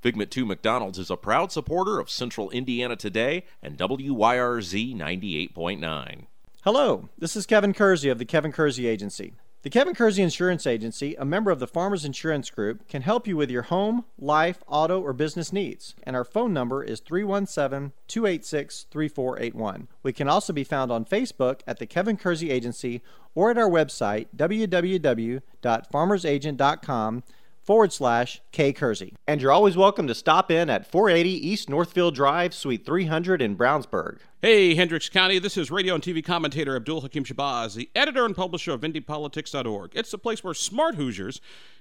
Figment 2 McDonald's is a proud supporter of Central Indiana Today and WYRZ 98.9. Hello, this is Kevin Kersey of the Kevin Kersey Agency. The Kevin Kersey Insurance Agency, a member of the Farmers Insurance Group, can help you with your home, life, auto, or business needs. And our phone number is 317 286 3481. We can also be found on Facebook at the Kevin Kersey Agency or at our website www.farmersagent.com forward slash K Kersey. And you're always welcome to stop in at 480 East Northfield Drive, Suite 300 in Brownsburg. Hey, Hendricks County, this is radio and TV commentator Abdul Hakim Shabazz, the editor and publisher of IndyPolitics.org. It's the place where smart Hoosiers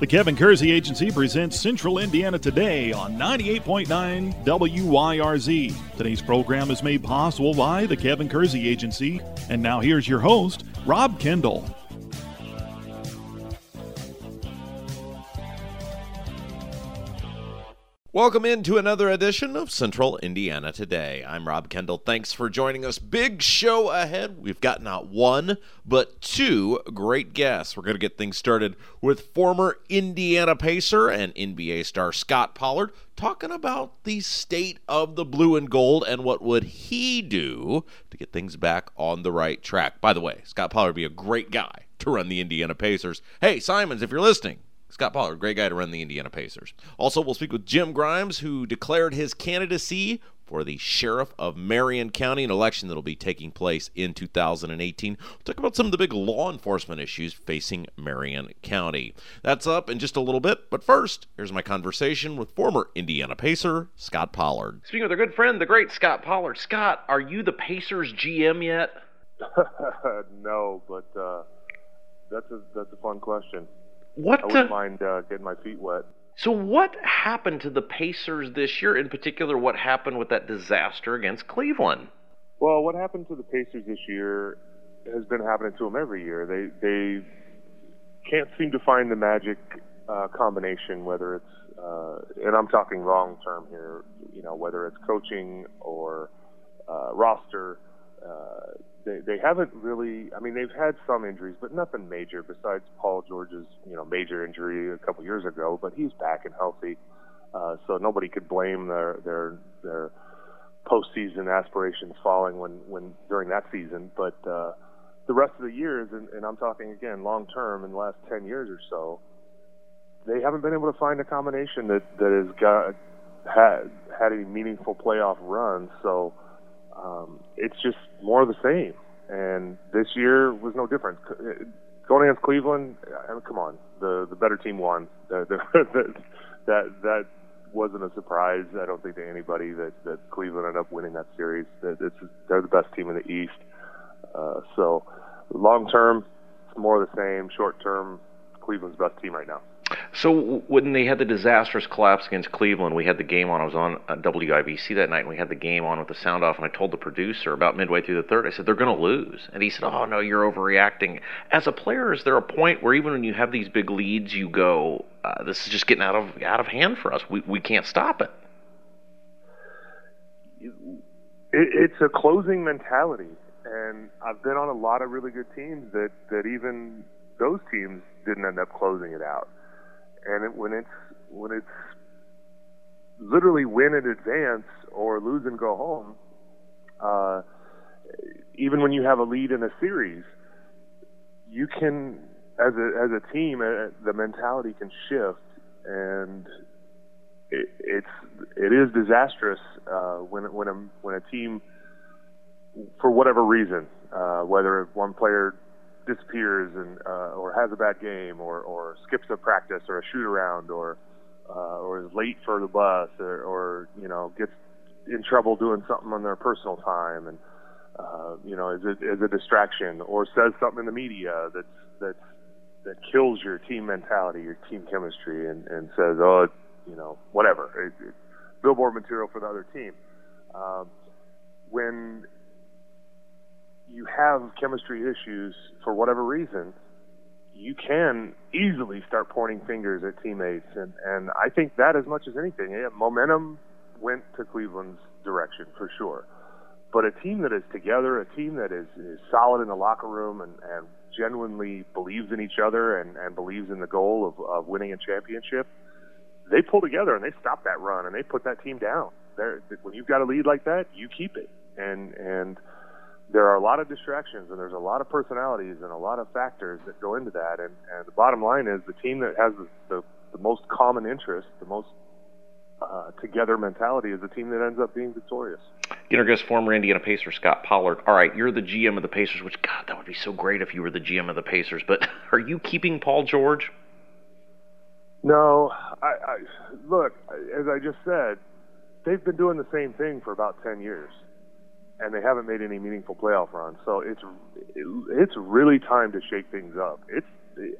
The Kevin Kersey Agency presents Central Indiana Today on 98.9 WYRZ. Today's program is made possible by the Kevin Kersey Agency. And now here's your host, Rob Kendall. Welcome into another edition of Central Indiana Today. I'm Rob Kendall. Thanks for joining us. Big show ahead. We've got not one, but two great guests. We're going to get things started with former Indiana Pacer and NBA star Scott Pollard talking about the state of the blue and gold and what would he do to get things back on the right track. By the way, Scott Pollard would be a great guy to run the Indiana Pacers. Hey, Simons, if you're listening, Scott Pollard, great guy to run the Indiana Pacers. Also, we'll speak with Jim Grimes, who declared his candidacy for the sheriff of Marion County, an election that will be taking place in 2018. We'll talk about some of the big law enforcement issues facing Marion County. That's up in just a little bit, but first, here's my conversation with former Indiana Pacer Scott Pollard. Speaking with our good friend, the great Scott Pollard. Scott, are you the Pacers GM yet? no, but uh, that's a that's a fun question. What I wouldn't mind uh, getting my feet wet. So, what happened to the Pacers this year? In particular, what happened with that disaster against Cleveland? Well, what happened to the Pacers this year has been happening to them every year. They they can't seem to find the magic uh, combination, whether it's uh, and I'm talking long term here. You know, whether it's coaching or uh, roster. Uh, they they haven't really. I mean, they've had some injuries, but nothing major besides Paul George's you know major injury a couple years ago. But he's back and healthy, uh, so nobody could blame their their their postseason aspirations falling when when during that season. But uh, the rest of the years, and, and I'm talking again long term in the last ten years or so, they haven't been able to find a combination that that has got had had any meaningful playoff runs. So um, it's just more of the same. And this year was no different. Going against Cleveland, I mean, come on, the the better team won. The, that that wasn't a surprise. I don't think to anybody that that Cleveland ended up winning that series. That it's they're the best team in the East. Uh, so long term, it's more of the same. Short term, Cleveland's best team right now. So when they had the disastrous collapse against Cleveland, we had the game on. I was on uh, WIBC that night, and we had the game on with the sound off. And I told the producer about midway through the third, I said they're going to lose, and he said, "Oh no, you're overreacting." As a player, is there a point where even when you have these big leads, you go, uh, "This is just getting out of out of hand for us. We we can't stop it." it it's a closing mentality, and I've been on a lot of really good teams that that even those teams didn't end up closing it out and it, when it's when it's literally win in advance or lose and go home, uh, even when you have a lead in a series, you can, as a as a team, uh, the mentality can shift, and it, it's it is disastrous uh, when when a when a team, for whatever reason, uh, whether one player disappears and uh, or has a bad game or, or skips a practice or a shoot around or uh, or is late for the bus or, or you know gets in trouble doing something on their personal time and uh, you know is a, is a distraction or says something in the media that's that's that kills your team mentality, your team chemistry, and, and says, oh, you know, whatever, it, it, billboard material for the other team. Um, when you have chemistry issues for whatever reason, you can easily start pointing fingers at teammates, and and I think that as much as anything, yeah, momentum went to Cleveland's direction for sure. But a team that is together, a team that is, is solid in the locker room and, and genuinely believes in each other and, and believes in the goal of, of winning a championship, they pull together and they stop that run and they put that team down. They're, when you've got a lead like that, you keep it. And and there are a lot of distractions and there's a lot of personalities and a lot of factors that go into that. And, and the bottom line is the team that has the, the, the most common interest, the most uh, together mentality is the team that ends up being victorious. You know, former Indiana Pacer Scott Pollard. All right, you're the GM of the Pacers, which God, that would be so great if you were the GM of the Pacers. But are you keeping Paul George? No, I, I look as I just said, they've been doing the same thing for about ten years, and they haven't made any meaningful playoff runs. So it's it's really time to shake things up. It's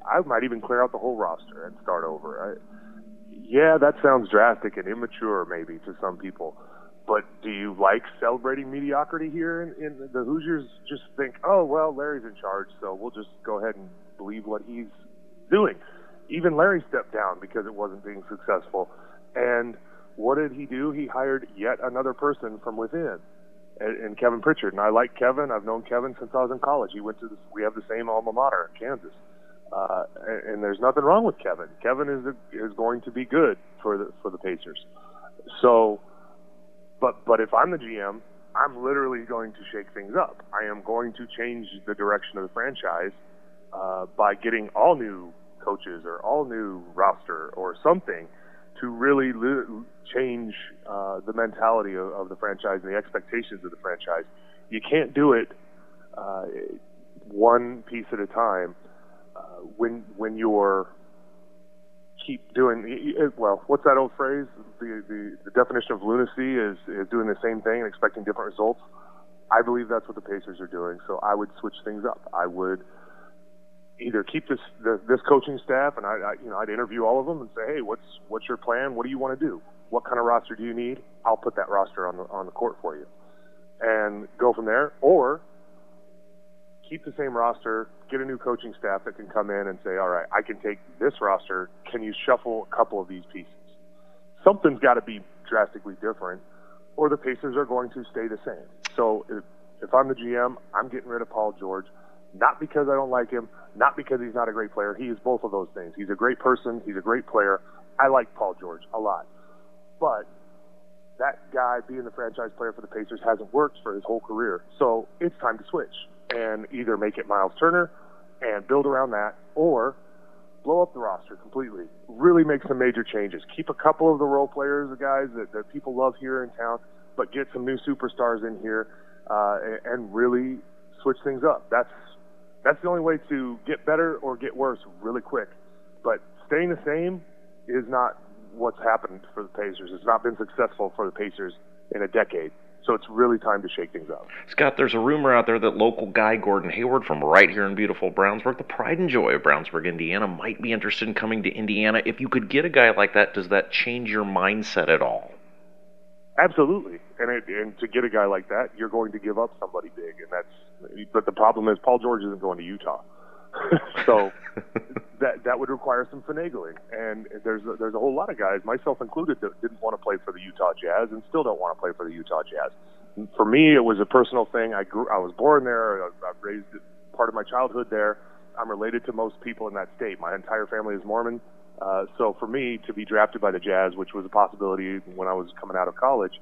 I might even clear out the whole roster and start over. I, yeah, that sounds drastic and immature maybe to some people. But do you like celebrating mediocrity here? In, in the Hoosiers just think, oh well, Larry's in charge, so we'll just go ahead and believe what he's doing. Even Larry stepped down because it wasn't being successful. And what did he do? He hired yet another person from within, and, and Kevin Pritchard. And I like Kevin. I've known Kevin since I was in college. He went to this, we have the same alma mater, Kansas. Uh, and, and there's nothing wrong with Kevin. Kevin is a, is going to be good for the for the Pacers. So, but but if I'm the GM, I'm literally going to shake things up. I am going to change the direction of the franchise uh, by getting all new coaches or all new roster or something to really change uh, the mentality of, of the franchise and the expectations of the franchise. You can't do it uh, one piece at a time uh, when when you're keep doing well, what's that old phrase? The, the the definition of lunacy is is doing the same thing and expecting different results. I believe that's what the Pacers are doing. So I would switch things up. I would either keep this the, this coaching staff and I, I you know I'd interview all of them and say, hey, what's what's your plan? What do you want to do? What kind of roster do you need? I'll put that roster on the on the court for you, and go from there. Or keep the same roster, get a new coaching staff that can come in and say, all right, I can take this roster. Can you shuffle a couple of these pieces? Something's got to be drastically different, or the Pacers are going to stay the same. So if, if I'm the GM, I'm getting rid of Paul George, not because I don't like him, not because he's not a great player. He is both of those things. He's a great person, he's a great player. I like Paul George a lot. But that guy being the franchise player for the Pacers hasn't worked for his whole career. So it's time to switch and either make it Miles Turner and build around that, or blow up the roster completely. Really make some major changes. Keep a couple of the role players, the guys that, that people love here in town, but get some new superstars in here uh, and really switch things up. That's that's the only way to get better or get worse really quick. But staying the same is not what's happened for the Pacers. It's not been successful for the Pacers in a decade. So it's really time to shake things up. Scott, there's a rumor out there that local guy Gordon Hayward from right here in beautiful Brownsburg, the pride and joy of Brownsburg, Indiana, might be interested in coming to Indiana. If you could get a guy like that, does that change your mindset at all? Absolutely, and it, and to get a guy like that, you're going to give up somebody big, and that's. But the problem is, Paul George isn't going to Utah, so that that would require some finagling. And there's a, there's a whole lot of guys, myself included, that didn't want to play for the Utah Jazz and still don't want to play for the Utah Jazz. For me, it was a personal thing. I grew, I was born there. I, I raised part of my childhood there. I'm related to most people in that state. My entire family is Mormon. Uh, so for me to be drafted by the Jazz, which was a possibility when I was coming out of college,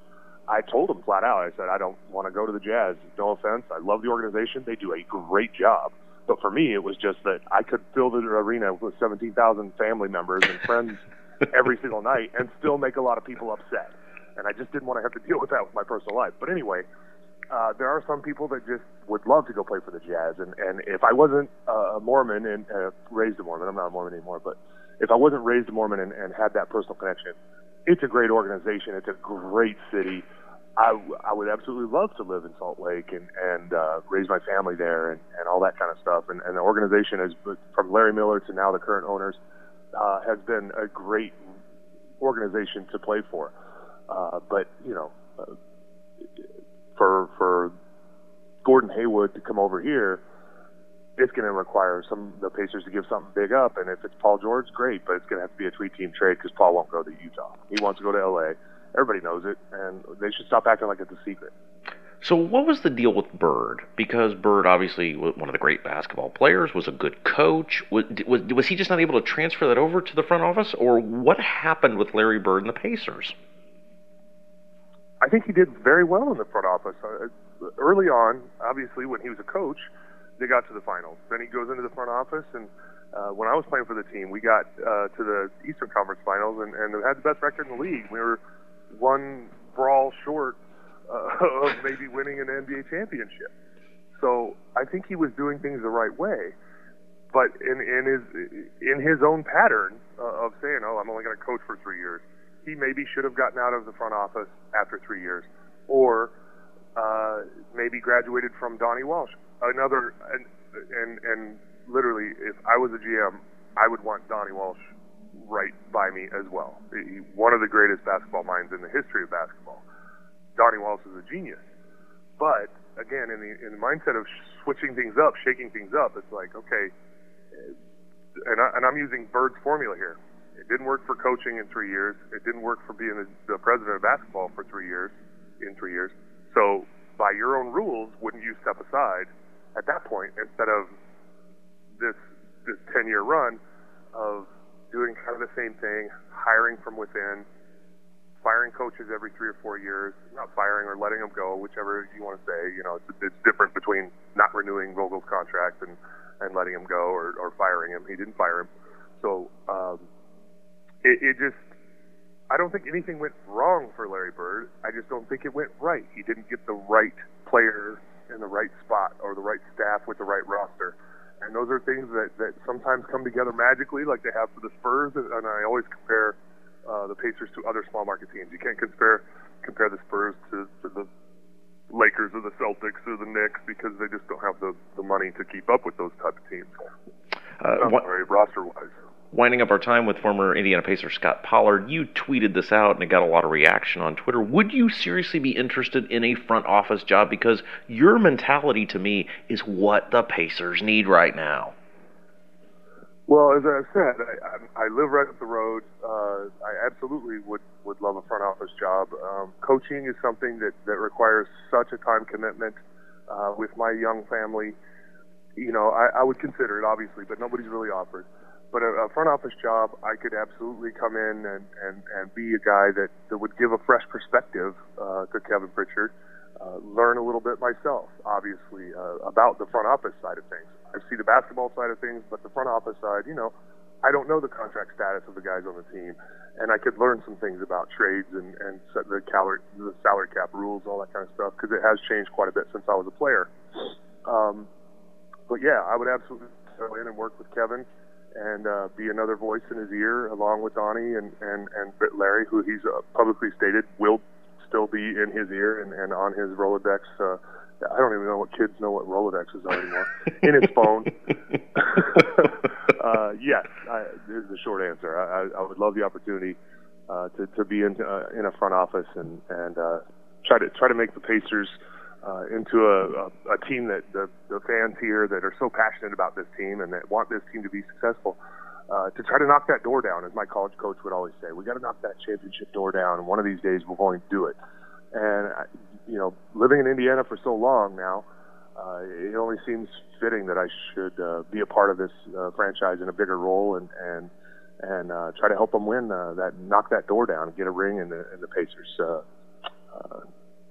I told them flat out. I said I don't want to go to the Jazz. No offense. I love the organization. They do a great job. But for me, it was just that I could fill the arena with 17,000 family members and friends every single night and still make a lot of people upset. And I just didn't want to have to deal with that with my personal life. But anyway, uh, there are some people that just would love to go play for the Jazz, and and if I wasn't uh, a Mormon and uh, raised a Mormon, I'm not a Mormon anymore, but if I wasn't raised a Mormon and, and had that personal connection, it's a great organization. It's a great city. I, I would absolutely love to live in Salt Lake and, and uh, raise my family there and, and all that kind of stuff. And, and the organization is from Larry Miller to now the current owners uh, has been a great organization to play for. Uh, but you know, uh, for for Gordon Hayward to come over here, it's going to require some the Pacers to give something big up. And if it's Paul George, great, but it's going to have to be a three-team trade because Paul won't go to Utah. He wants to go to LA. Everybody knows it, and they should stop acting like it's a secret. So, what was the deal with Bird? Because Bird, obviously, was one of the great basketball players, was a good coach. Was, was, was he just not able to transfer that over to the front office, or what happened with Larry Bird and the Pacers? I think he did very well in the front office. Uh, early on, obviously, when he was a coach, they got to the finals. Then he goes into the front office, and uh, when I was playing for the team, we got uh, to the Eastern Conference Finals and, and had the best record in the league. We were one brawl short uh, of maybe winning an NBA championship. So I think he was doing things the right way, but in in his in his own pattern uh, of saying, "Oh, I'm only going to coach for three years," he maybe should have gotten out of the front office after three years, or uh, maybe graduated from Donnie Walsh. Another and and and literally, if I was a GM, I would want Donnie Walsh right by me as well. He, one of the greatest basketball minds in the history of basketball. Donnie Walsh is a genius, but again, in the in the mindset of switching things up, shaking things up, it's like okay, eh, and, I, and I'm using Bird's formula here. It didn't work for coaching in three years. It didn't work for being the, the president of basketball for three years. In three years, so by your own rules, wouldn't you step aside at that point instead of this this 10 year run of doing kind of the same thing, hiring from within, firing coaches every three or four years, not firing or letting them go, whichever you want to say. You know, it's, it's different between not renewing Vogel's contract and, and letting him go or, or firing him. He didn't fire him. So um, it, it just, I don't think anything went wrong for Larry Bird. I just don't think it went right. He didn't get the right player in the right spot or the right staff with the right roster. And those are things that, that sometimes come together magically, like they have for the Spurs. And I always compare uh, the Pacers to other small market teams. You can't compare compare the Spurs to, to the Lakers or the Celtics or the Knicks because they just don't have the, the money to keep up with those type of teams. Uh, I'm sorry, roster wise winding up our time with former Indiana Pacer Scott Pollard, you tweeted this out and it got a lot of reaction on Twitter. Would you seriously be interested in a front office job? Because your mentality to me is what the Pacers need right now. Well, as I said, I, I, live right up the road. Uh, I absolutely would, would love a front office job. Um, coaching is something that, that requires such a time commitment uh, with my young family. You know, I, I would consider it, obviously, but nobody's really offered but a, a front office job, I could absolutely come in and, and, and be a guy that, that would give a fresh perspective uh, to Kevin Pritchard, uh, learn a little bit myself, obviously, uh, about the front office side of things. I see the basketball side of things, but the front office side, you know, I don't know the contract status of the guys on the team, and I could learn some things about trades and, and set the, calorie, the salary cap rules, all that kind of stuff, because it has changed quite a bit since I was a player. Um, but yeah, I would absolutely go in and work with Kevin and uh, be another voice in his ear, along with Donnie and and and Larry, who he's uh, publicly stated will still be in his ear and, and on his Rolodex. Uh, I don't even know what kids know what Rolodexes are anymore. in his phone. uh, yes, I, is the short answer. I, I, I would love the opportunity uh, to to be in uh, in a front office and and uh, try to try to make the Pacers uh, into a, a, a team that the, the fans here that are so passionate about this team and that want this team to be successful. Uh, to try to knock that door down, as my college coach would always say, we got to knock that championship door down, and one of these days we're going to do it. And I, you know, living in Indiana for so long now, uh, it only seems fitting that I should uh, be a part of this uh, franchise in a bigger role and and and uh, try to help them win uh, that, knock that door down, and get a ring in the in the Pacers uh, uh,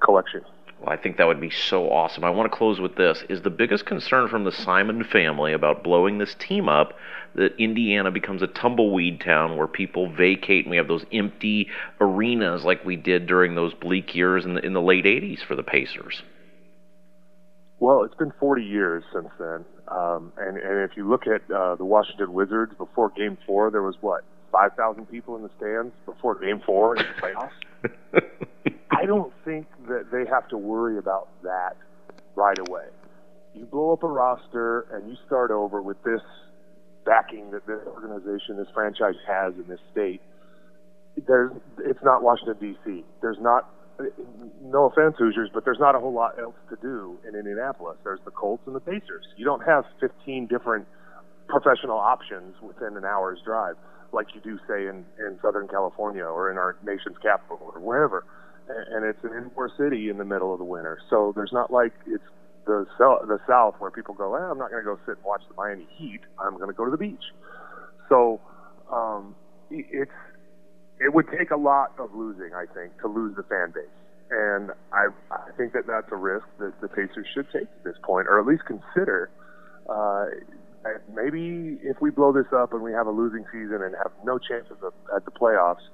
collection. Well, I think that would be so awesome. I want to close with this. Is the biggest concern from the Simon family about blowing this team up that Indiana becomes a tumbleweed town where people vacate and we have those empty arenas like we did during those bleak years in the, in the late 80s for the Pacers? Well, it's been 40 years since then, um, and and if you look at uh, the Washington Wizards before Game Four, there was what 5,000 people in the stands before Game Four in the playoffs. I don't think that they have to worry about that right away. You blow up a roster and you start over with this backing that this organization, this franchise has in this state. There's, it's not Washington D.C. There's not, no offense, Hoosiers, but there's not a whole lot else to do in Indianapolis. There's the Colts and the Pacers. You don't have 15 different professional options within an hour's drive like you do, say, in, in Southern California or in our nation's capital or wherever. And it's an indoor city in the middle of the winter. So there's not like it's the the South where people go, eh, I'm not going to go sit and watch the Miami Heat. I'm going to go to the beach. So um, it's it would take a lot of losing, I think, to lose the fan base. And I, I think that that's a risk that the Pacers should take at this point, or at least consider. Uh, maybe if we blow this up and we have a losing season and have no chance of at the playoffs,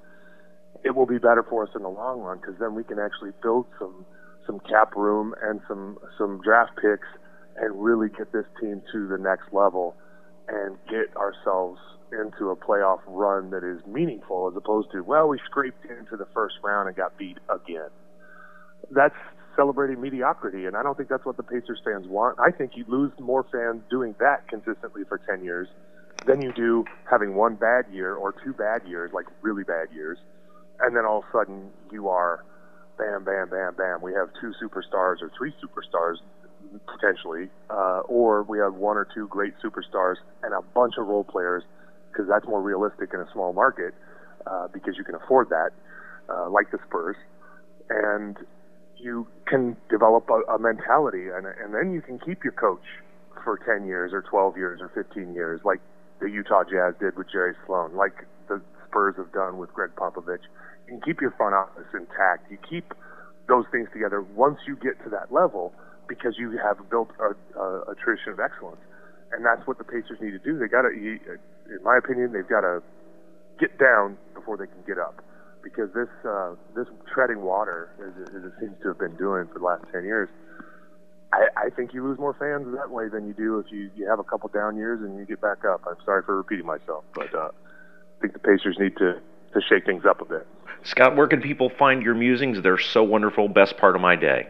it will be better for us in the long run because then we can actually build some some cap room and some some draft picks and really get this team to the next level and get ourselves into a playoff run that is meaningful as opposed to well we scraped into the first round and got beat again. That's celebrating mediocrity, and I don't think that's what the Pacers fans want. I think you lose more fans doing that consistently for 10 years than you do having one bad year or two bad years, like really bad years, and then all of a sudden you are bam, bam, bam, bam. We have two superstars or three superstars potentially, uh, or we have one or two great superstars and a bunch of role players because that's more realistic in a small market uh, because you can afford that, uh, like the Spurs. And you can develop a, a mentality, and, and then you can keep your coach for 10 years or 12 years or 15 years, like the Utah Jazz did with Jerry Sloan, like Spurs have done with Gregg Popovich. You can keep your front office intact. You keep those things together once you get to that level because you have built a, a, a tradition of excellence. And that's what the Pacers need to do. They got to, in my opinion, they've got to get down before they can get up because this uh, this treading water, as it, as it seems to have been doing for the last ten years, I, I think you lose more fans that way than you do if you, you have a couple down years and you get back up. I'm sorry for repeating myself, but uh, think the Pacers need to to shake things up a bit. Scott, where can people find your musings? They're so wonderful. Best part of my day.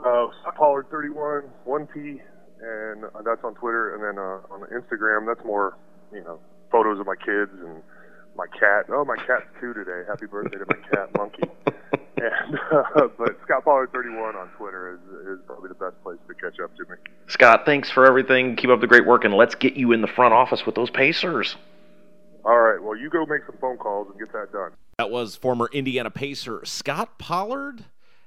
Uh, Scott Pollard 31, 1P, and that's on Twitter. And then uh, on Instagram, that's more, you know, photos of my kids and my cat. Oh, my cat's two today. Happy birthday to my cat, Monkey. And uh, but Scott Pollard 31 on Twitter is, is probably the best place to catch up to me. Scott, thanks for everything. Keep up the great work, and let's get you in the front office with those Pacers. All right. Well, you go make some phone calls and get that done. That was former Indiana Pacer Scott Pollard.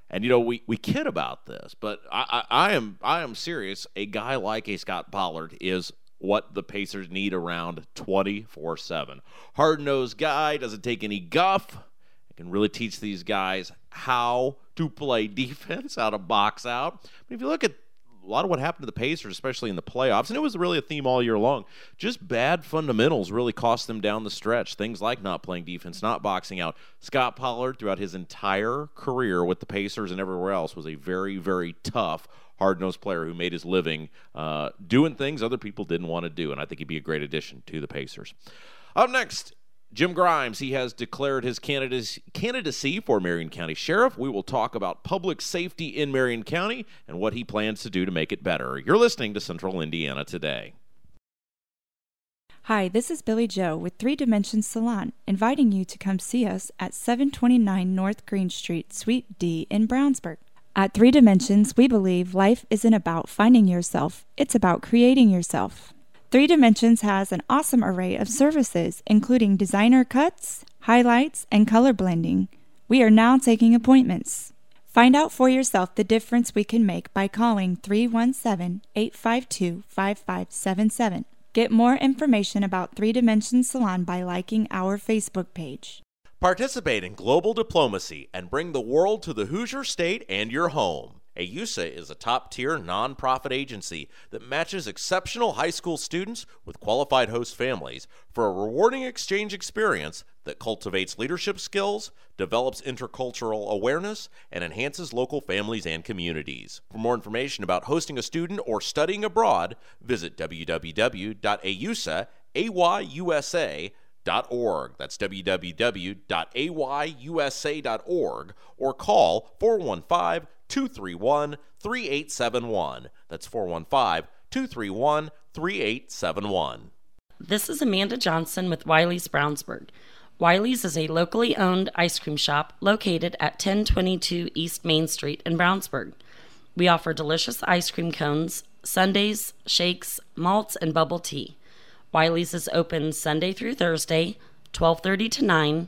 And you know we, we kid about this, but I, I, I am I am serious. A guy like a Scott Pollard is what the Pacers need around 24 7. Hard nosed guy, doesn't take any guff. can really teach these guys how to play defense, how to box out. if you look at a lot of what happened to the Pacers, especially in the playoffs, and it was really a theme all year long. Just bad fundamentals really cost them down the stretch. Things like not playing defense, not boxing out. Scott Pollard, throughout his entire career with the Pacers and everywhere else, was a very, very tough, hard nosed player who made his living uh, doing things other people didn't want to do. And I think he'd be a great addition to the Pacers. Up next, Jim Grimes, he has declared his candidacy for Marion County Sheriff. We will talk about public safety in Marion County and what he plans to do to make it better. You're listening to Central Indiana Today. Hi, this is Billy Joe with Three Dimensions Salon, inviting you to come see us at 729 North Green Street, Suite D in Brownsburg. At Three Dimensions, we believe life isn't about finding yourself, it's about creating yourself. Three Dimensions has an awesome array of services, including designer cuts, highlights, and color blending. We are now taking appointments. Find out for yourself the difference we can make by calling 317 852 5577. Get more information about Three Dimensions Salon by liking our Facebook page. Participate in global diplomacy and bring the world to the Hoosier State and your home. AYUSA is a top tier nonprofit agency that matches exceptional high school students with qualified host families for a rewarding exchange experience that cultivates leadership skills, develops intercultural awareness, and enhances local families and communities. For more information about hosting a student or studying abroad, visit www.ayusa.org. That's www.ayusa.org or call 415 231 3871. That's 415 231 3871. This is Amanda Johnson with Wiley's Brownsburg. Wiley's is a locally owned ice cream shop located at 1022 East Main Street in Brownsburg. We offer delicious ice cream cones, sundaes, shakes, malts, and bubble tea. Wiley's is open Sunday through Thursday, 12:30 to 9,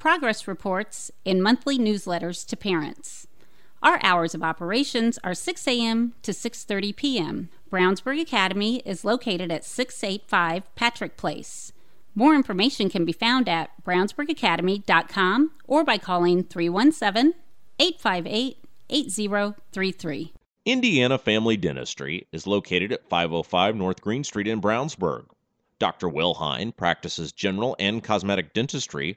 progress reports, and monthly newsletters to parents. Our hours of operations are 6 a.m. to 6:30 p.m. Brownsburg Academy is located at 685 Patrick Place. More information can be found at brownsburgacademy.com or by calling 317 858 8033. Indiana Family Dentistry is located at 505 North Green Street in Brownsburg. Dr. Will Hine practices general and cosmetic dentistry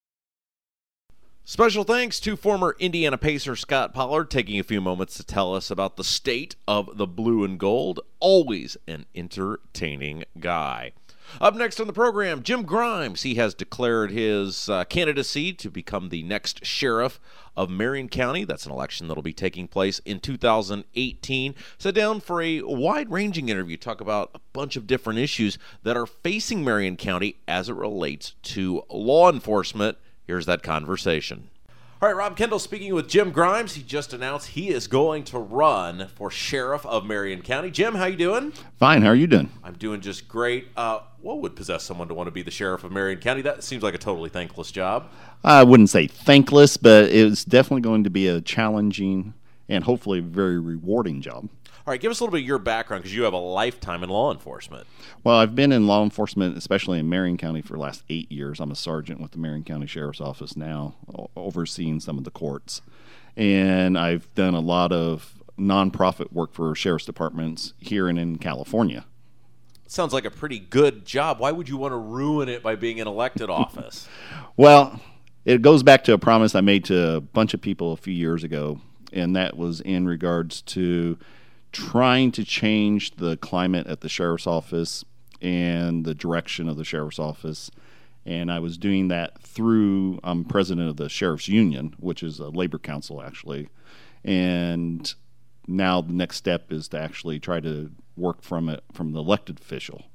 Special thanks to former Indiana Pacer Scott Pollard taking a few moments to tell us about the state of the blue and gold. Always an entertaining guy. Up next on the program, Jim Grimes. He has declared his uh, candidacy to become the next sheriff of Marion County. That's an election that'll be taking place in 2018. Sit down for a wide ranging interview, talk about a bunch of different issues that are facing Marion County as it relates to law enforcement. Here's that conversation. All right, Rob Kendall speaking with Jim Grimes. He just announced he is going to run for sheriff of Marion County. Jim, how you doing? Fine. How are you doing? I'm doing just great. Uh, what would possess someone to want to be the sheriff of Marion County? That seems like a totally thankless job. I wouldn't say thankless, but it's definitely going to be a challenging and hopefully very rewarding job. All right, give us a little bit of your background because you have a lifetime in law enforcement. Well, I've been in law enforcement, especially in Marion County, for the last eight years. I'm a sergeant with the Marion County Sheriff's Office now, overseeing some of the courts. And I've done a lot of nonprofit work for sheriff's departments here and in California. Sounds like a pretty good job. Why would you want to ruin it by being in elected office? well, it goes back to a promise I made to a bunch of people a few years ago, and that was in regards to trying to change the climate at the sheriff's office and the direction of the sheriff's office. And I was doing that through, I'm president of the sheriff's union, which is a labor council actually. And now the next step is to actually try to work from it from the elected official.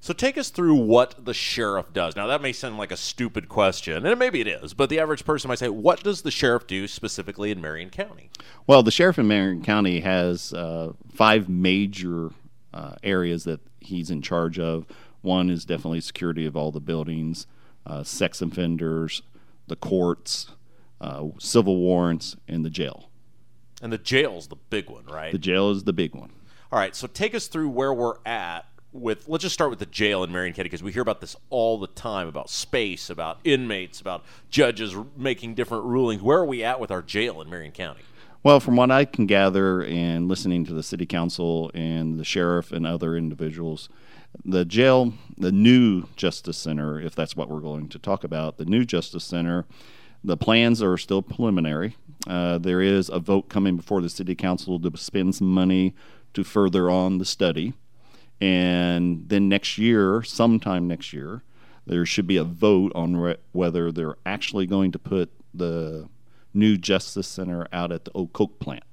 So take us through what the sheriff does. Now that may sound like a stupid question, and maybe it is, but the average person might say, "What does the sheriff do specifically in Marion County?" Well, the sheriff in Marion County has uh, five major uh, areas that he's in charge of. One is definitely security of all the buildings, uh, sex offenders, the courts, uh, civil warrants, and the jail. And the jail's the big one, right? The jail is the big one. All right, so take us through where we're at with let's just start with the jail in Marion County because we hear about this all the time about space, about inmates, about judges making different rulings. Where are we at with our jail in Marion County? Well, from what I can gather and listening to the city council and the sheriff and other individuals, the jail, the new Justice Center, if that's what we're going to talk about, the new Justice Center, the plans are still preliminary. Uh, there is a vote coming before the city council to spend some money to further on the study. And then next year, sometime next year, there should be a vote on re- whether they're actually going to put the new Justice Center out at the Oak Coke plant.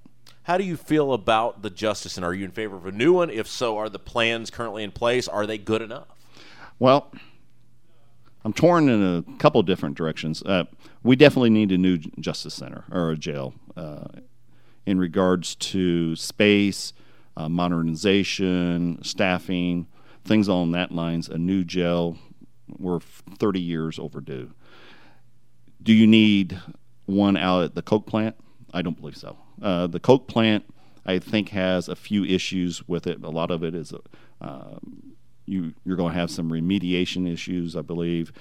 How do you feel about the Justice Center? Are you in favor of a new one? If so, are the plans currently in place? Are they good enough? Well, I'm torn in a couple different directions. Uh, we definitely need a new justice center or a jail uh, in regards to space, uh, modernization, staffing, things along that lines. A new jail, we're 30 years overdue. Do you need one out at the Coke plant? I don't believe so. Uh, the Coke plant, I think, has a few issues with it. A lot of it is uh, you you're going to have some remediation issues, I believe,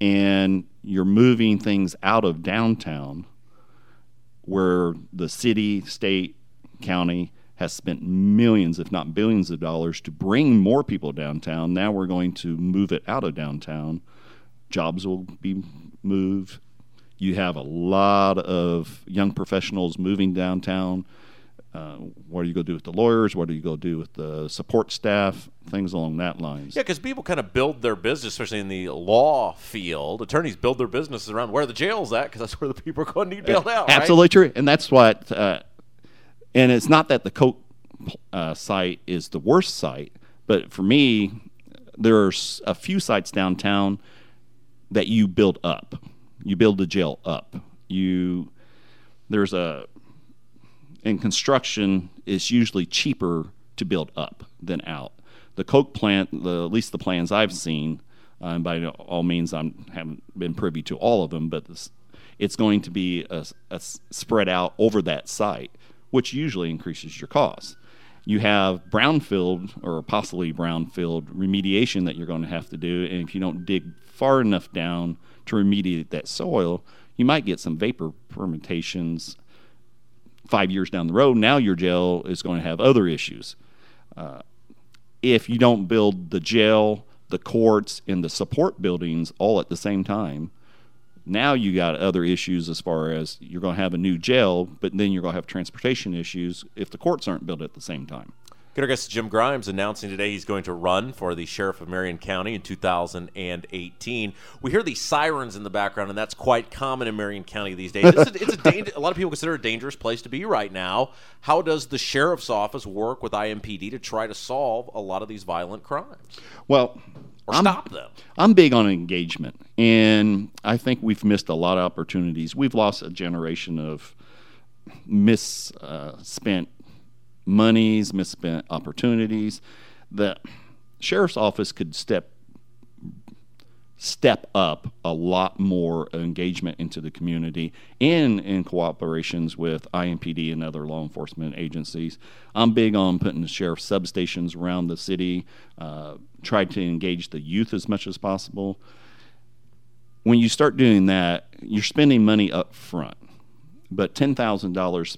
and you're moving things out of downtown, where the city, state, county has spent millions, if not billions, of dollars to bring more people downtown. Now we're going to move it out of downtown. Jobs will be moved. You have a lot of young professionals moving downtown. Uh, what are you going to do with the lawyers? What are you going to do with the support staff? Things along that lines. Yeah, because people kind of build their business, especially in the law field. Attorneys build their businesses around where the jail's at, because that's where the people are going to need bailed out. Absolutely right? true, and that's what. Uh, and it's not that the Coke uh, site is the worst site, but for me, there's a few sites downtown that you build up. You build the jail up. You there's a in construction it's usually cheaper to build up than out. The Coke plant, the, at least the plans I've seen, uh, and by all means I haven't been privy to all of them, but this, it's going to be a, a spread out over that site, which usually increases your cost. You have brownfield or possibly brownfield remediation that you're going to have to do, and if you don't dig far enough down to remediate that soil, you might get some vapor fermentations five years down the road. Now your jail is going to have other issues. Uh, if you don't build the jail, the courts, and the support buildings all at the same time, now you got other issues as far as you're going to have a new jail, but then you're going to have transportation issues if the courts aren't built at the same time. Good, our guest Jim Grimes announcing today he's going to run for the sheriff of Marion County in 2018. We hear these sirens in the background, and that's quite common in Marion County these days. It's, a, it's a, danger, a lot of people consider it a dangerous place to be right now. How does the sheriff's office work with IMPD to try to solve a lot of these violent crimes? Well, or I'm, stop them. I'm big on engagement, and I think we've missed a lot of opportunities. We've lost a generation of misspent monies, misspent opportunities. The sheriff's office could step step up a lot more engagement into the community and in cooperations with IMPD and other law enforcement agencies. I'm big on putting the sheriff substations around the city, uh, try to engage the youth as much as possible. When you start doing that, you're spending money up front, but $10,000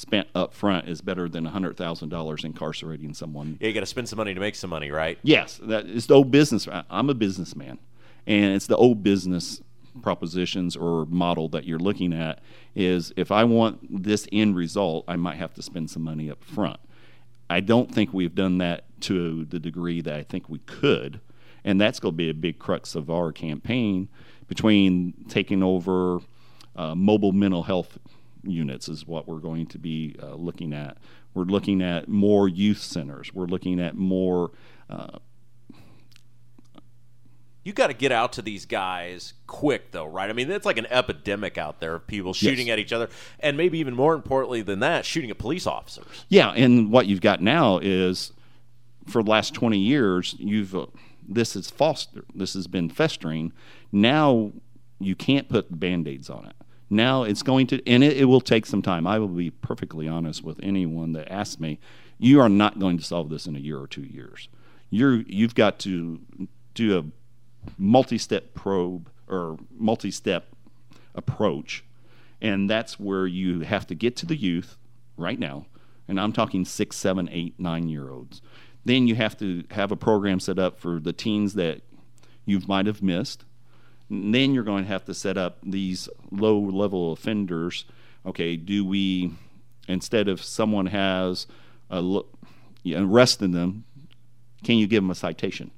spent up front is better than $100,000 incarcerating someone. Yeah, you got to spend some money to make some money, right? Yes, it's the old business. I'm a businessman, and it's the old business propositions or model that you're looking at is if I want this end result, I might have to spend some money up front. I don't think we've done that to the degree that I think we could, and that's going to be a big crux of our campaign between taking over uh, mobile mental health units is what we're going to be uh, looking at. We're looking at more youth centers. We're looking at more. Uh, you got to get out to these guys quick, though, right? I mean, it's like an epidemic out there of people shooting Yes. at each other, and maybe even more importantly than that, shooting at police officers. Yeah, and what you've got now is for the last 20 years, you've uh, this is fostered, this has been festering. Now you can't put band-aids on it. Now it's going to, and it, it will take some time. I will be perfectly honest with anyone that asks me, you are not going to solve this in a year or two years. You're you've got to do a multi-step probe or multi-step approach and that's where you have to get to the youth right now and i'm talking six seven eight nine year olds then you have to have a program set up for the teens that you might have missed then you're going to have to set up these low level offenders okay do we instead of someone has a arresting them can you give them a citation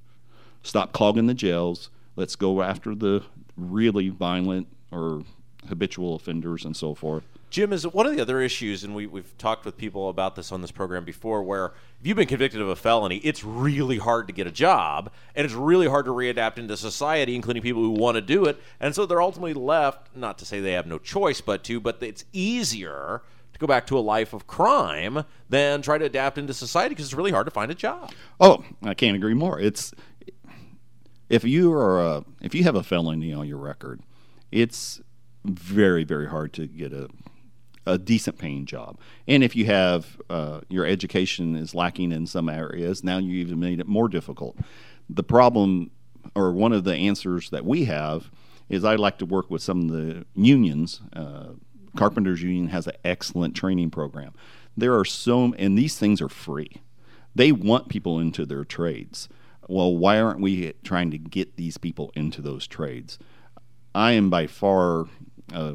stop clogging the jails. Let's go after the really violent or habitual offenders and so forth. Jim, is one of the other issues, and we, we've talked with people about this on this program before, where if you've been convicted of a felony, it's really hard to get a job, and it's really hard to readapt into society, including people who want to do it. And so they're ultimately left, not to say they have no choice but to, but it's easier to go back to a life of crime than try to adapt into society because it's really hard to find a job. Oh, I can't agree more. It's if you are a, if you have a felony on your record, it's very very hard to get a a decent paying job. And if you have uh, your education is lacking in some areas, now you even made it more difficult. The problem, or one of the answers that we have, is I like to work with some of the unions. Uh, Carpenters Union has an excellent training program. There are so, and these things are free. They want people into their trades. Well, why aren't we trying to get these people into those trades? I am by far uh,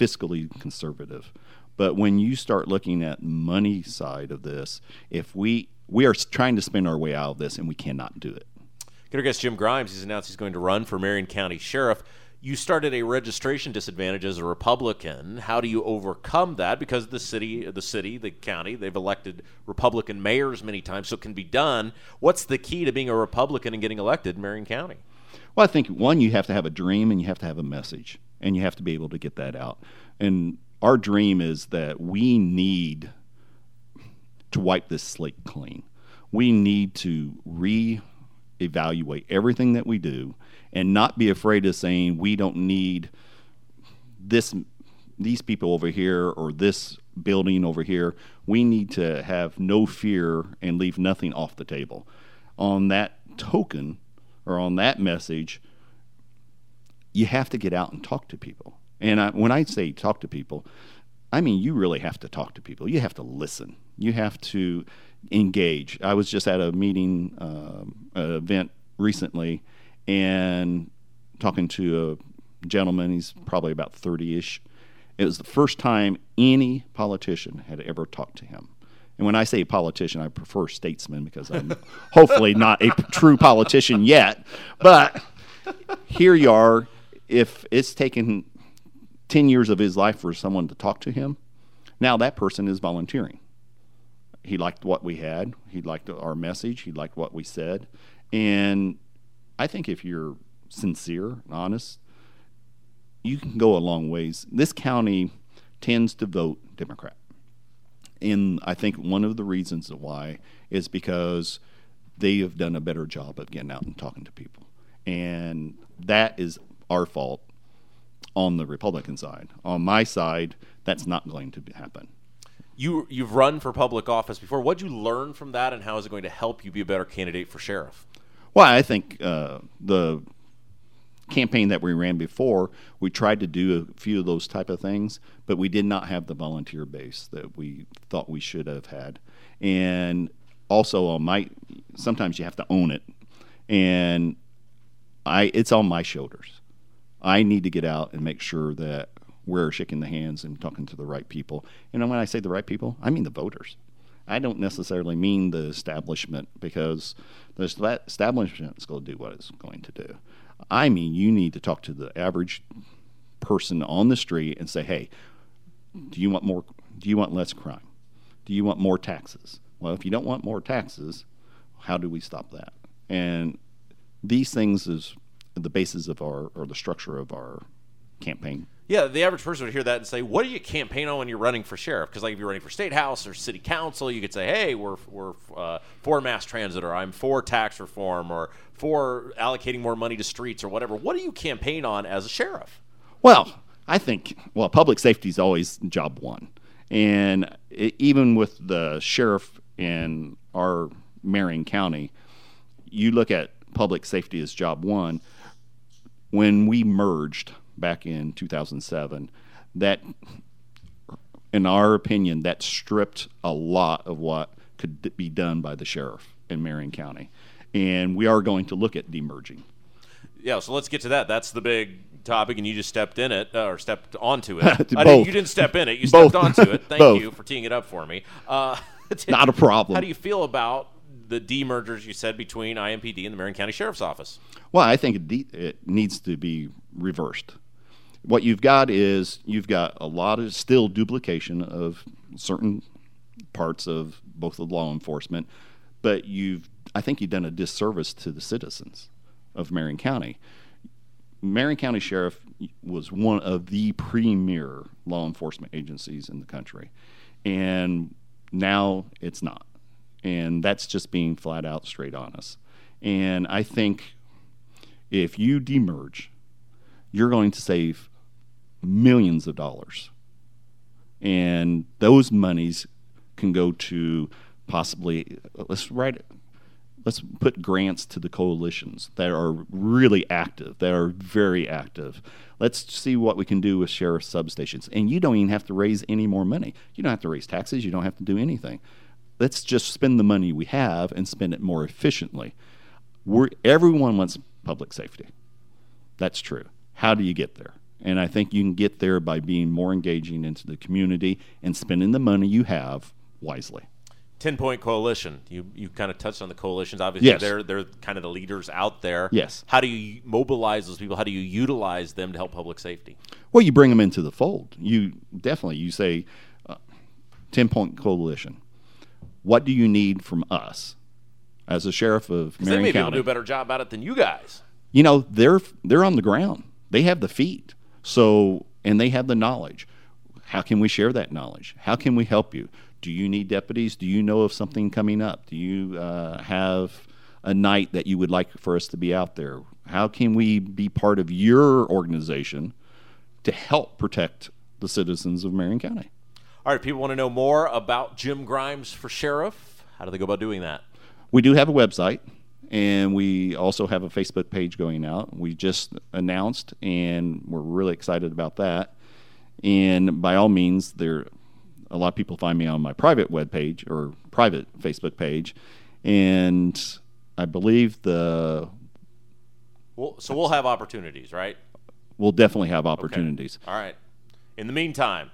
fiscally conservative. But when you start looking at money side of this, if we we are trying to spend our way out of this and we cannot do it. Our guest Jim Grimes. He's announced he's going to run for Marion County Sheriff. You started a registration disadvantage as a Republican. How do you overcome that? Because the city, the city, the county, they've elected Republican mayors many times, so it can be done. What's the key to being a Republican and getting elected in Marion County? Well, I think one, you have to have a dream and you have to have a message, and you have to be able to get that out. And our dream is that we need to wipe this slate clean. We need to re-evaluate everything that we do and not be afraid of saying we don't need this these people over here or this building over here. We need to have no fear and leave nothing off the table. On that token or on that message, you have to get out and talk to people. And I, when I say talk to people, I mean you really have to talk to people. You have to listen. You have to engage. I was just at a meeting, uh, an event recently, and talking to a gentleman. He's probably about thirty-ish. It was the first time any politician had ever talked to him. And when I say politician, I prefer statesman because I'm hopefully not a true politician yet. But here you are. If it's taken 10 years of his life for someone to talk to him, now that person is volunteering. He liked what we had, he liked our message, he liked what we said. And I think if you're sincere and honest, you can go a long ways. This county tends to vote Democrat. And I think one of the reasons why is because they have done a better job of getting out and talking to people. And that is our fault on the Republican side. On my side, that's not going to happen. You you've run for public office before. What did you learn from that, and how is it going to help you be a better candidate for sheriff? Well, I think uh, the campaign that we ran before, we tried to do a few of those type of things, but we did not have the volunteer base that we thought we should have had. And also on my sometimes you have to own it. And I it's on my shoulders. I need to get out and make sure that we're shaking the hands and talking to the right people. And when I say the right people, I mean the voters. I don't necessarily mean the establishment because the establishment is going to do what it's going to do. I mean, you need to talk to the average person on the street and say, "Hey, do you want more? Do you want less crime? Do you want more taxes?" Well, if you don't want more taxes, how do we stop that? And these things is the basis of our or the structure of our campaign. Yeah, the average person would hear that and say, "What do you campaign on when you're running for sheriff?" Because like if you're running for state house or city council, you could say, "Hey, we're we're uh, for mass transit, or I'm for tax reform, or for allocating more money to streets, or whatever." What do you campaign on as a sheriff? Well, I think well, public safety is always job one, and it, even with the sheriff in our Marion County, you look at public safety as job one. When we merged back in 2007 that in our opinion that stripped a lot of what could be done by the sheriff in Marion County. And we are going to look at demerging. Yeah so let's get to that. That's the big topic and you just stepped in it uh, or stepped onto it. I didn't, you didn't step in it. You stepped onto it. Thank you for teeing it up for me. Uh, not a problem. How do you feel about the demergers you said between IMPD and the Marion County Sheriff's Office? Well, I think it, de- it needs to be reversed. what you've got is you've got a lot of still duplication of certain parts of both the law enforcement, but you've I think you've done a disservice to the citizens of Marion County. Marion County Sheriff was one of the premier law enforcement agencies in the country, and now it's not, and that's just being flat out straight honest. And I think if you demerge, you're going to save millions of dollars, and those monies can go to possibly uh, let's write let's put grants to the coalitions that are really active, that are very active. Let's see what we can do with sheriff substations. And you don't even have to raise any more money. You don't have to raise taxes. You don't have to do anything. Let's just spend the money we have and spend it more efficiently. We're, everyone wants public safety. That's true. How do you get there? And I think you can get there by being more engaging into the community and spending the money you have wisely. 10 point coalition. You you kind of touched on the coalitions. Obviously, Yes. they're they're kind of the leaders out there. Yes. How do you mobilize those people? How do you utilize them to help public safety? Well, you bring them into the fold. You definitely you say, uh, ten point coalition. What do you need from us as a sheriff of 'Cause they Marion may be able to County? do a better job at it than you guys. you know they're they're on the ground. They have the feet. So and they have the knowledge. How can we share that knowledge? How can we help you? Do you need deputies? Do you know of something coming up? Do you uh, have a night that you would like for us to be out there? How can we be part of your organization to help protect the citizens of Marion County? All right, people want to know more about Jim Grimes for sheriff. How do they go about doing that? We do have a website, and we also have a Facebook page going out. We just announced, and we're really excited about that. And by all means, there a lot of people find me on my private web page or private Facebook page, and I believe the Well, so we'll have opportunities, right? we'll definitely have opportunities. All right. In the meantime,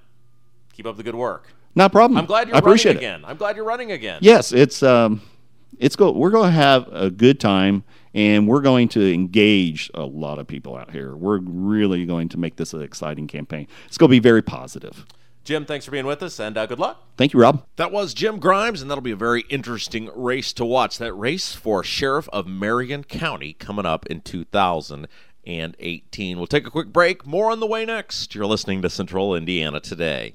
keep up the good work. Not a problem. I'm glad you're I appreciate running it. again. I'm glad you're running again. Yes, it's um, it's go. We're going to have a good time, and we're going to engage a lot of people out here. We're really going to make this an exciting campaign. It's going to be very positive. Jim, thanks for being with us, and uh, good luck. Thank you, Rob. That was Jim Grimes, and that'll be a very interesting race to watch. That race for Sheriff of Marion County coming up in 2018. We'll take a quick break. More on the way next. You're listening to Central Indiana Today.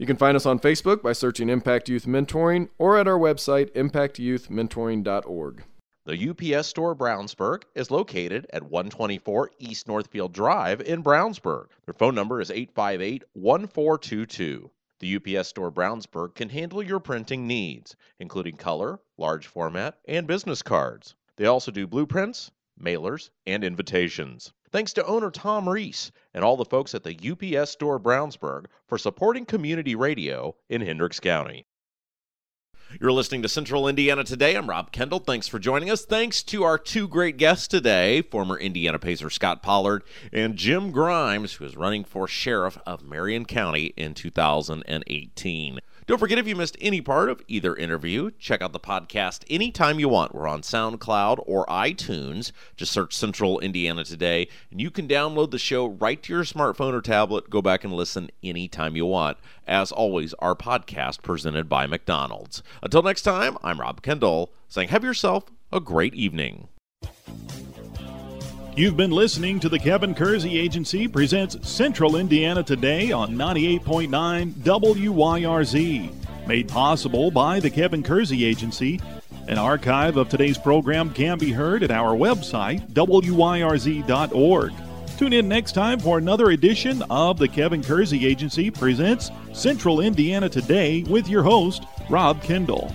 You can find us on Facebook by searching Impact Youth Mentoring or at our website, impactyouthmentoring.org. The UPS store Brownsburg is located at 124 East Northfield Drive in Brownsburg. Their phone number is 858 1422. The UPS store Brownsburg can handle your printing needs, including color, large format, and business cards. They also do blueprints, mailers, and invitations. Thanks to owner Tom Reese and all the folks at the UPS store Brownsburg for supporting community radio in Hendricks County. You're listening to Central Indiana Today. I'm Rob Kendall. Thanks for joining us. Thanks to our two great guests today former Indiana Pacer Scott Pollard and Jim Grimes, who is running for sheriff of Marion County in 2018. Don't forget if you missed any part of either interview, check out the podcast anytime you want. We're on SoundCloud or iTunes. Just search Central Indiana Today, and you can download the show right to your smartphone or tablet. Go back and listen anytime you want. As always, our podcast presented by McDonald's. Until next time, I'm Rob Kendall saying, have yourself a great evening. You've been listening to the Kevin Kersey Agency presents Central Indiana Today on 98.9 WYRZ. Made possible by the Kevin Kersey Agency. An archive of today's program can be heard at our website, WYRZ.org. Tune in next time for another edition of the Kevin Kersey Agency presents Central Indiana Today with your host, Rob Kendall.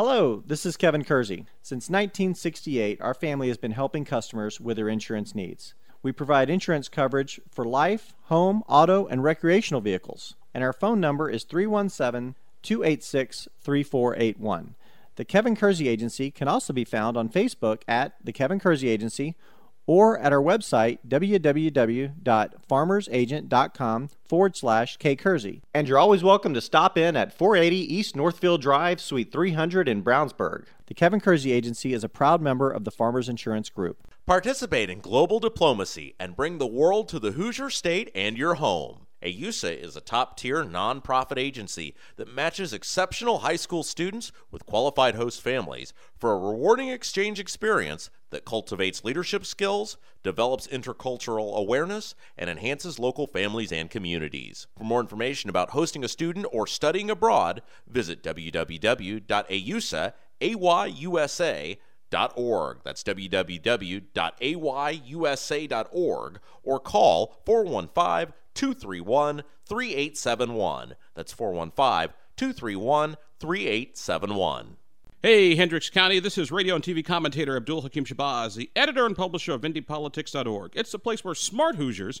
Hello, this is Kevin Kersey. Since 1968, our family has been helping customers with their insurance needs. We provide insurance coverage for life, home, auto, and recreational vehicles. And our phone number is 317 286 3481. The Kevin Kersey Agency can also be found on Facebook at The Kevin Kersey Agency or at our website, www.farmersagent.com forward slash kkersey. And you're always welcome to stop in at 480 East Northfield Drive, Suite 300 in Brownsburg. The Kevin Kersey Agency is a proud member of the Farmers Insurance Group. Participate in global diplomacy and bring the world to the Hoosier State and your home. AYUSA is a top tier nonprofit agency that matches exceptional high school students with qualified host families for a rewarding exchange experience that cultivates leadership skills, develops intercultural awareness, and enhances local families and communities. For more information about hosting a student or studying abroad, visit www.ayusa.org. That's www.ayusa.org or call 415 231 3871. That's 415 231 3871. Hey, Hendricks County, this is radio and TV commentator Abdul Hakim Shabazz, the editor and publisher of IndyPolitics.org. It's the place where smart Hoosiers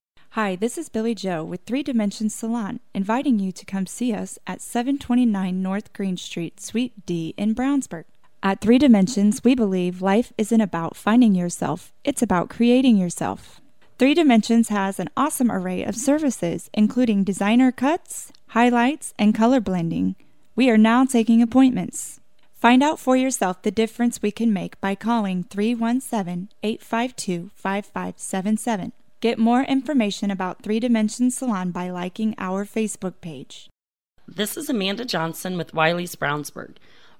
Hi, this is Billy Joe with Three Dimensions Salon, inviting you to come see us at 729 North Green Street, Suite D in Brownsburg. At Three Dimensions, we believe life isn't about finding yourself, it's about creating yourself. Three Dimensions has an awesome array of services, including designer cuts, highlights, and color blending. We are now taking appointments. Find out for yourself the difference we can make by calling 317 852 5577. Get more information about Three Dimension Salon by liking our Facebook page. This is Amanda Johnson with Wiley's Brownsburg.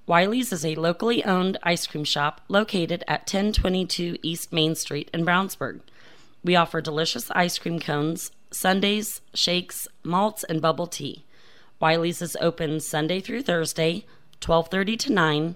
Wiley's is a locally owned ice cream shop located at 1022 East Main Street in Brownsburg. We offer delicious ice cream cones, sundaes, shakes, malts, and bubble tea. Wiley's is open Sunday through Thursday, 12:30 to 9,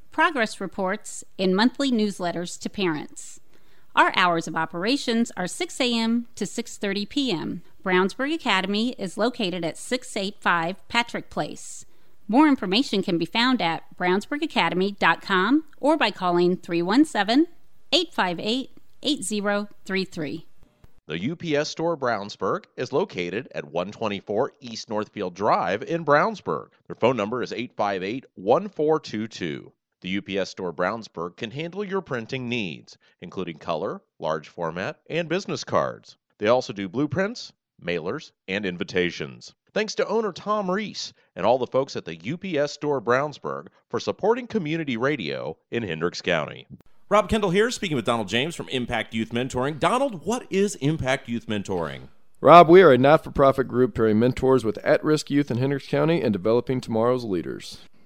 progress reports, and monthly newsletters to parents. Our hours of operations are 6 a.m. to 6:30 p.m. Brownsburg Academy is located at 685 Patrick Place. More information can be found at brownsburgacademy.com or by calling 317-858-8033. The UPS Store Brownsburg is located at 124 East Northfield Drive in Brownsburg. Their phone number is 858 1422. The UPS Store Brownsburg can handle your printing needs, including color, large format, and business cards. They also do blueprints, mailers, and invitations. Thanks to owner Tom Reese and all the folks at the UPS Store Brownsburg for supporting community radio in Hendricks County. Rob Kendall here, speaking with Donald James from Impact Youth Mentoring. Donald, what is Impact Youth Mentoring? Rob, we are a not for profit group pairing mentors with at risk youth in Hendricks County and developing tomorrow's leaders.